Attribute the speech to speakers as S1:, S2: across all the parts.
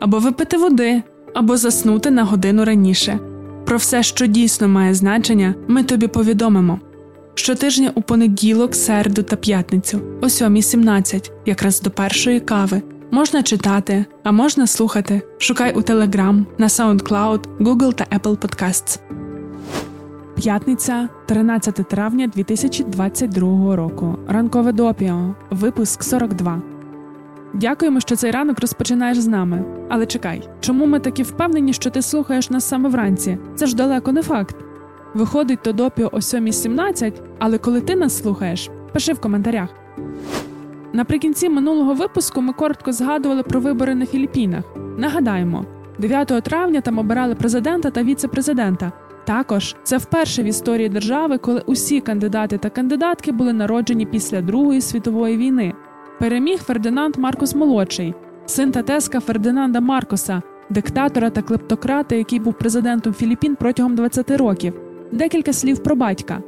S1: або випити води, або заснути на годину раніше. Про все, що дійсно має значення, ми тобі повідомимо. Щотижня у понеділок, середу та п'ятницю, о 7.17, якраз до першої кави. Можна читати, а можна слухати. Шукай у Telegram, на SoundCloud, Google та Apple Podcasts. П'ятниця, 13 травня 2022 року. Ранкове допіо. Випуск 42. Дякуємо, що цей ранок розпочинаєш з нами. Але чекай, чому ми такі впевнені, що ти слухаєш нас саме вранці? Це ж далеко не факт. Виходить то допіо о 7.17, але коли ти нас слухаєш, пиши в коментарях. Наприкінці минулого випуску ми коротко згадували про вибори на Філіппінах. Нагадаємо, 9 травня там обирали президента та віце-президента. Також це вперше в історії держави, коли усі кандидати та кандидатки були народжені після Другої світової війни. Переміг Фердинанд Маркос Молодший, син та теска Фердинанда Маркоса, диктатора та клептократа, який був президентом Філіппін протягом 20 років. Декілька слів про батька.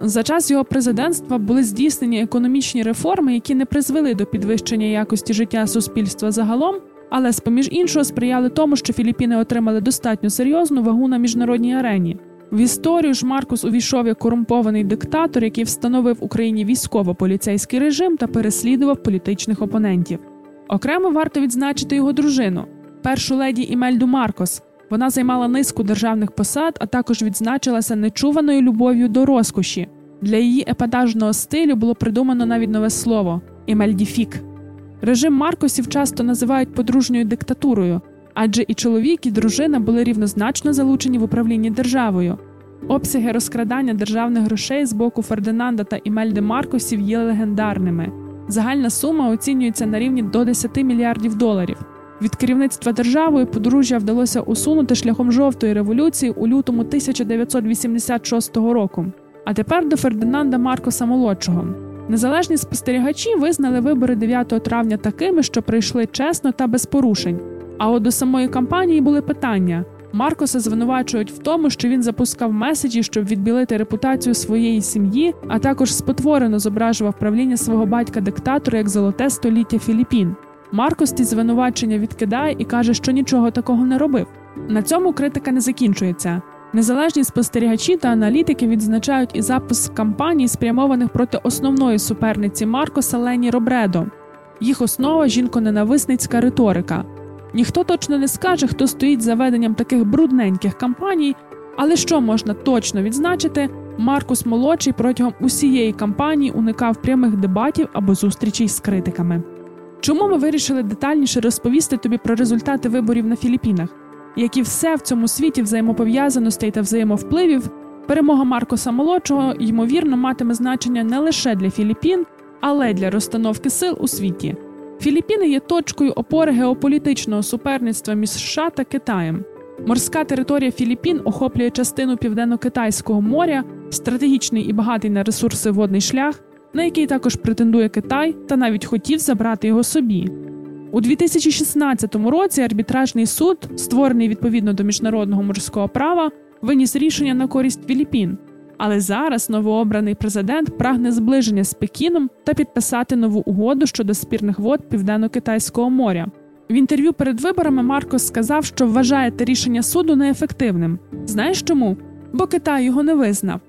S1: За час його президентства були здійснені економічні реформи, які не призвели до підвищення якості життя суспільства загалом, але з поміж іншого сприяли тому, що Філіппіни отримали достатньо серйозну вагу на міжнародній арені. В історію ж Маркус увійшов як корумпований диктатор, який встановив Україні військово-поліцейський режим та переслідував політичних опонентів. Окремо варто відзначити його дружину, першу леді Імельду Маркос. Вона займала низку державних посад, а також відзначилася нечуваною любов'ю до розкоші. Для її епатажного стилю було придумано навіть нове слово імельдіфік. Режим Маркосів часто називають подружньою диктатурою, адже і чоловік, і дружина були рівнозначно залучені в управлінні державою. Обсяги розкрадання державних грошей з боку Фердинанда та Імельди Маркосів є легендарними. Загальна сума оцінюється на рівні до 10 мільярдів доларів. Від керівництва державою подружжя вдалося усунути шляхом жовтої революції у лютому 1986 року. А тепер до Фердинанда Маркоса Молодшого. Незалежні спостерігачі визнали вибори 9 травня такими, що прийшли чесно та без порушень. А от до самої кампанії були питання. Маркоса звинувачують в тому, що він запускав меседжі, щоб відбілити репутацію своєї сім'ї, а також спотворено зображував правління свого батька-диктатора як золоте століття Філіппін. Маркос ті звинувачення відкидає і каже, що нічого такого не робив. На цьому критика не закінчується. Незалежні спостерігачі та аналітики відзначають і запуск кампаній, спрямованих проти основної суперниці Маркоса Лені Робредо. Їх основа жінко-ненависницька риторика. Ніхто точно не скаже, хто стоїть за веденням таких брудненьких кампаній, але що можна точно відзначити, Маркус молодший протягом усієї кампанії уникав прямих дебатів або зустрічей з критиками. Чому ми вирішили детальніше розповісти тобі про результати виборів на Філіппінах? Як і все в цьому світі взаємопов'язаностей та взаємовпливів, перемога Маркоса молодшого ймовірно матиме значення не лише для Філіппін, але й для розстановки сил у світі. Філіппіни є точкою опори геополітичного суперництва між США та Китаєм. Морська територія Філіппін охоплює частину південно-китайського моря, стратегічний і багатий на ресурси водний шлях, на який також претендує Китай та навіть хотів забрати його собі. У 2016 році арбітражний суд, створений відповідно до міжнародного морського права, виніс рішення на користь Філіппін. Але зараз новообраний президент прагне зближення з Пекіном та підписати нову угоду щодо спірних вод Південно-Китайського моря. В інтерв'ю перед виборами Маркос сказав, що вважає те рішення суду неефективним. Знаєш чому? Бо Китай його не визнав.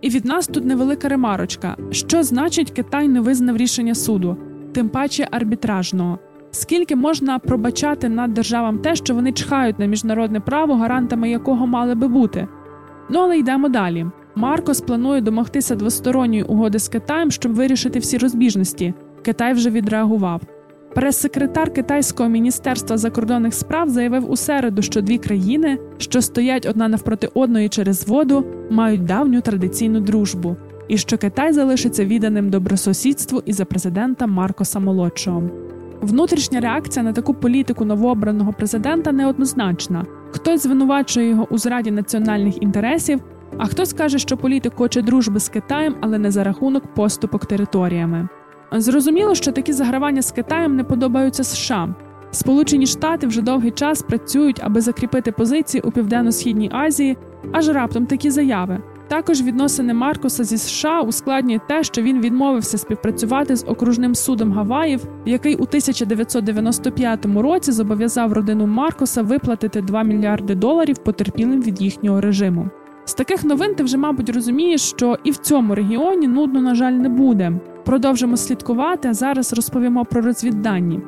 S1: І від нас тут невелика ремарочка. Що значить Китай не визнав рішення суду, тим паче арбітражного. Скільки можна пробачати над державам те, що вони чхають на міжнародне право, гарантами якого мали би бути? Ну але йдемо далі. Маркос планує домогтися двосторонньої угоди з Китаєм, щоб вирішити всі розбіжності. Китай вже відреагував. Прес-секретар Китайського міністерства закордонних справ заявив у середу, що дві країни, що стоять одна навпроти одної через воду, мають давню традиційну дружбу, і що Китай залишиться відданим добросусідству і за президента Маркоса Молодшого. Внутрішня реакція на таку політику новообраного президента неоднозначна. Хтось звинувачує його у зраді національних інтересів, а хтось каже, що політик хоче дружби з Китаєм, але не за рахунок поступок територіями. Зрозуміло, що такі загравання з Китаєм не подобаються США. Сполучені Штати вже довгий час працюють, аби закріпити позиції у південно-східній Азії, аж раптом такі заяви. Також відносини Маркоса зі США ускладнює те, що він відмовився співпрацювати з окружним судом Гаваїв, який у 1995 році зобов'язав родину Маркоса виплатити 2 мільярди доларів потерпілим від їхнього режиму. З таких новин ти вже, мабуть, розумієш, що і в цьому регіоні нудно, на жаль, не буде. Продовжимо слідкувати, а зараз розповімо про розвіддані.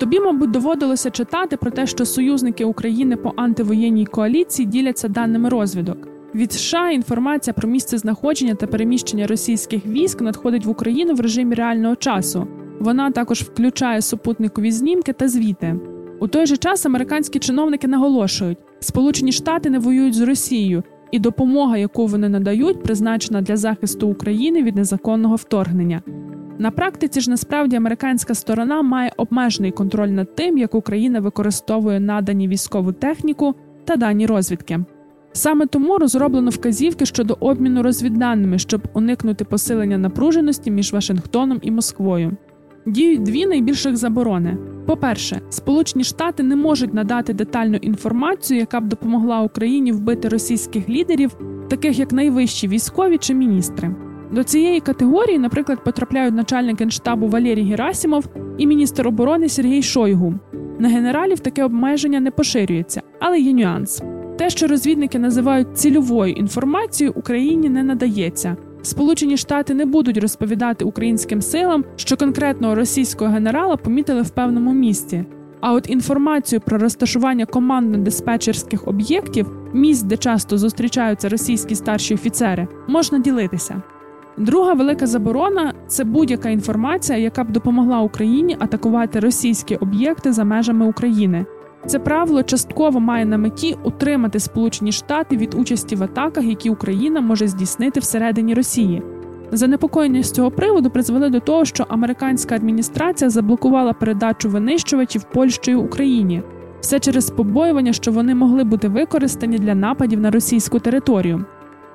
S1: Тобі, мабуть, доводилося читати про те, що союзники України по антивоєнній коаліції діляться даними розвідок. Від США інформація про місце знаходження та переміщення російських військ надходить в Україну в режимі реального часу. Вона також включає супутникові знімки та звіти. У той же час американські чиновники наголошують, Сполучені Штати не воюють з Росією, і допомога, яку вони надають, призначена для захисту України від незаконного вторгнення. На практиці ж насправді американська сторона має обмежений контроль над тим, як Україна використовує надані військову техніку та дані розвідки. Саме тому розроблено вказівки щодо обміну розвідданими, щоб уникнути посилення напруженості між Вашингтоном і Москвою. Діють дві найбільших заборони. По-перше, Сполучені Штати не можуть надати детальну інформацію, яка б допомогла Україні вбити російських лідерів, таких як найвищі військові чи міністри. До цієї категорії, наприклад, потрапляють начальник генштабу Валерій Герасімов і міністр оборони Сергій Шойгу. На генералів таке обмеження не поширюється, але є нюанс. Те, що розвідники називають цільовою інформацією, Україні не надається. Сполучені Штати не будуть розповідати українським силам, що конкретного російського генерала помітили в певному місці. А от інформацію про розташування командно-диспетчерських об'єктів, місць, де часто зустрічаються російські старші офіцери, можна ділитися. Друга велика заборона це будь-яка інформація, яка б допомогла Україні атакувати російські об'єкти за межами України. Це правило частково має на меті утримати Сполучені Штати від участі в атаках, які Україна може здійснити всередині Росії. Занепокоєння з цього приводу призвели до того, що американська адміністрація заблокувала передачу винищувачів Польщею Україні, все через побоювання, що вони могли бути використані для нападів на російську територію.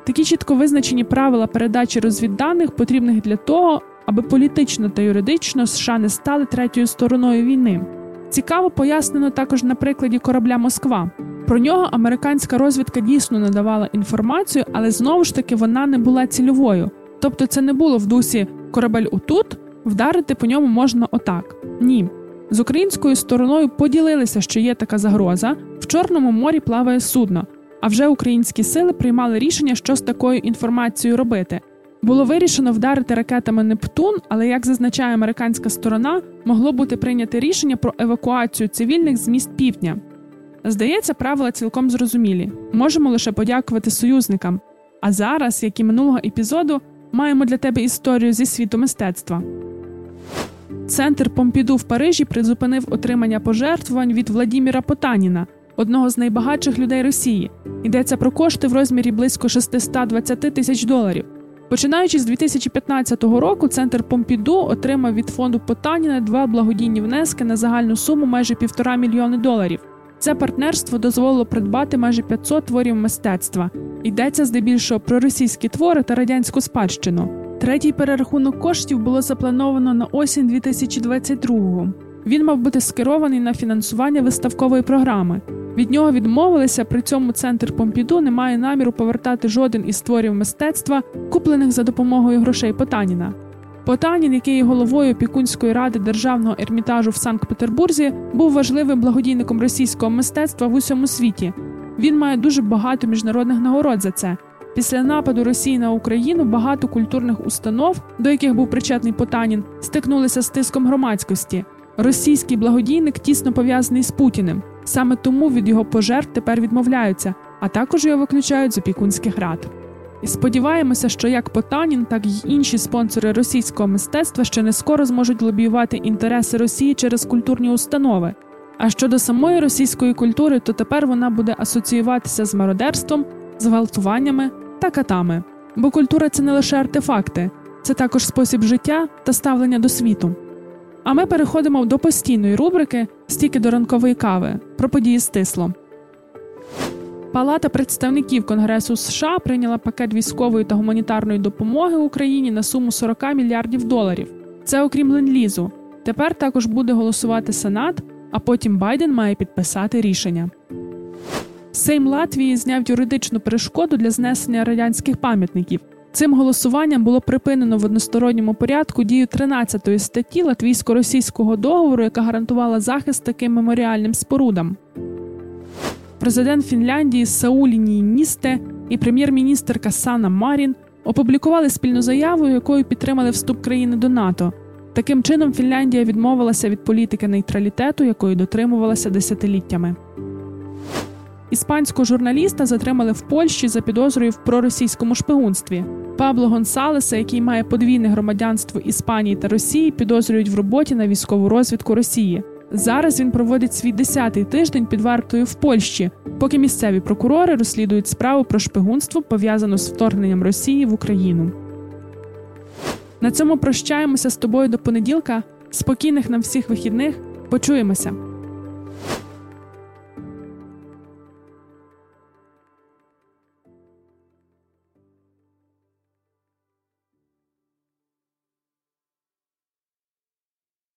S1: Такі чітко визначені правила передачі розвідданих потрібних для того, аби політично та юридично США не стали третьою стороною війни. Цікаво пояснено також на прикладі корабля Москва. Про нього американська розвідка дійсно надавала інформацію, але знову ж таки вона не була цільовою. Тобто це не було в дусі корабель отут, вдарити по ньому можна отак. Ні. З українською стороною поділилися, що є така загроза. В Чорному морі плаває судно. А вже українські сили приймали рішення, що з такою інформацією робити. Було вирішено вдарити ракетами Нептун, але як зазначає американська сторона, могло бути прийняте рішення про евакуацію цивільних з міст півдня. Здається, правила цілком зрозумілі. Можемо лише подякувати союзникам. А зараз, як і минулого епізоду, маємо для тебе історію зі світу мистецтва. Центр Помпіду в Парижі призупинив отримання пожертвувань від Владіміра Потаніна, одного з найбагатших людей Росії. Йдеться про кошти в розмірі близько 620 тисяч доларів. Починаючи з 2015 року, центр Помпіду отримав від фонду Потаніна два благодійні внески на загальну суму майже півтора мільйони доларів. Це партнерство дозволило придбати майже 500 творів мистецтва. Йдеться здебільшого про російські твори та радянську спадщину. Третій перерахунок коштів було заплановано на осінь 2022-го. Він мав бути скерований на фінансування виставкової програми. Від нього відмовилися, при цьому центр Помпіду не має наміру повертати жоден із творів мистецтва, куплених за допомогою грошей Потаніна. Потанін, який є головою опікунської ради державного ермітажу в Санкт-Петербурзі, був важливим благодійником російського мистецтва в усьому світі. Він має дуже багато міжнародних нагород за це. Після нападу Росії на Україну багато культурних установ, до яких був причетний Потанін, стикнулися з тиском громадськості. Російський благодійник тісно пов'язаний з Путіним. Саме тому від його пожертв тепер відмовляються, а також його виключають з опікунських рад. І сподіваємося, що як Потанін, так й інші спонсори російського мистецтва ще не скоро зможуть лобіювати інтереси Росії через культурні установи. А щодо самої російської культури, то тепер вона буде асоціюватися з мародерством, зґвалтуваннями та катами. Бо культура це не лише артефакти, це також спосіб життя та ставлення до світу. А ми переходимо до постійної рубрики Стільки до ранкової кави про події стисло. Палата представників Конгресу США прийняла пакет військової та гуманітарної допомоги Україні на суму 40 мільярдів доларів. Це окрім ленд-лізу. Тепер також буде голосувати Сенат, а потім Байден має підписати рішення. Сейм Латвії зняв юридичну перешкоду для знесення радянських пам'ятників. Цим голосуванням було припинено в односторонньому порядку дію 13 статті латвійсько-російського договору, яка гарантувала захист таким меморіальним спорудам. Президент Фінляндії Саулі Ністе і прем'єр-міністерка Сана Марін опублікували спільну заяву, якою підтримали вступ країни до НАТО. Таким чином, Фінляндія відмовилася від політики нейтралітету, якої дотримувалася десятиліттями. Іспанського журналіста затримали в Польщі за підозрою в проросійському шпигунстві. Пабло Гонсалеса, який має подвійне громадянство Іспанії та Росії, підозрюють в роботі на військову розвідку Росії. Зараз він проводить свій десятий тиждень під вартою в Польщі, поки місцеві прокурори розслідують справу про шпигунство, пов'язану з вторгненням Росії в Україну. На цьому прощаємося з тобою до понеділка. Спокійних нам всіх вихідних. Почуємося.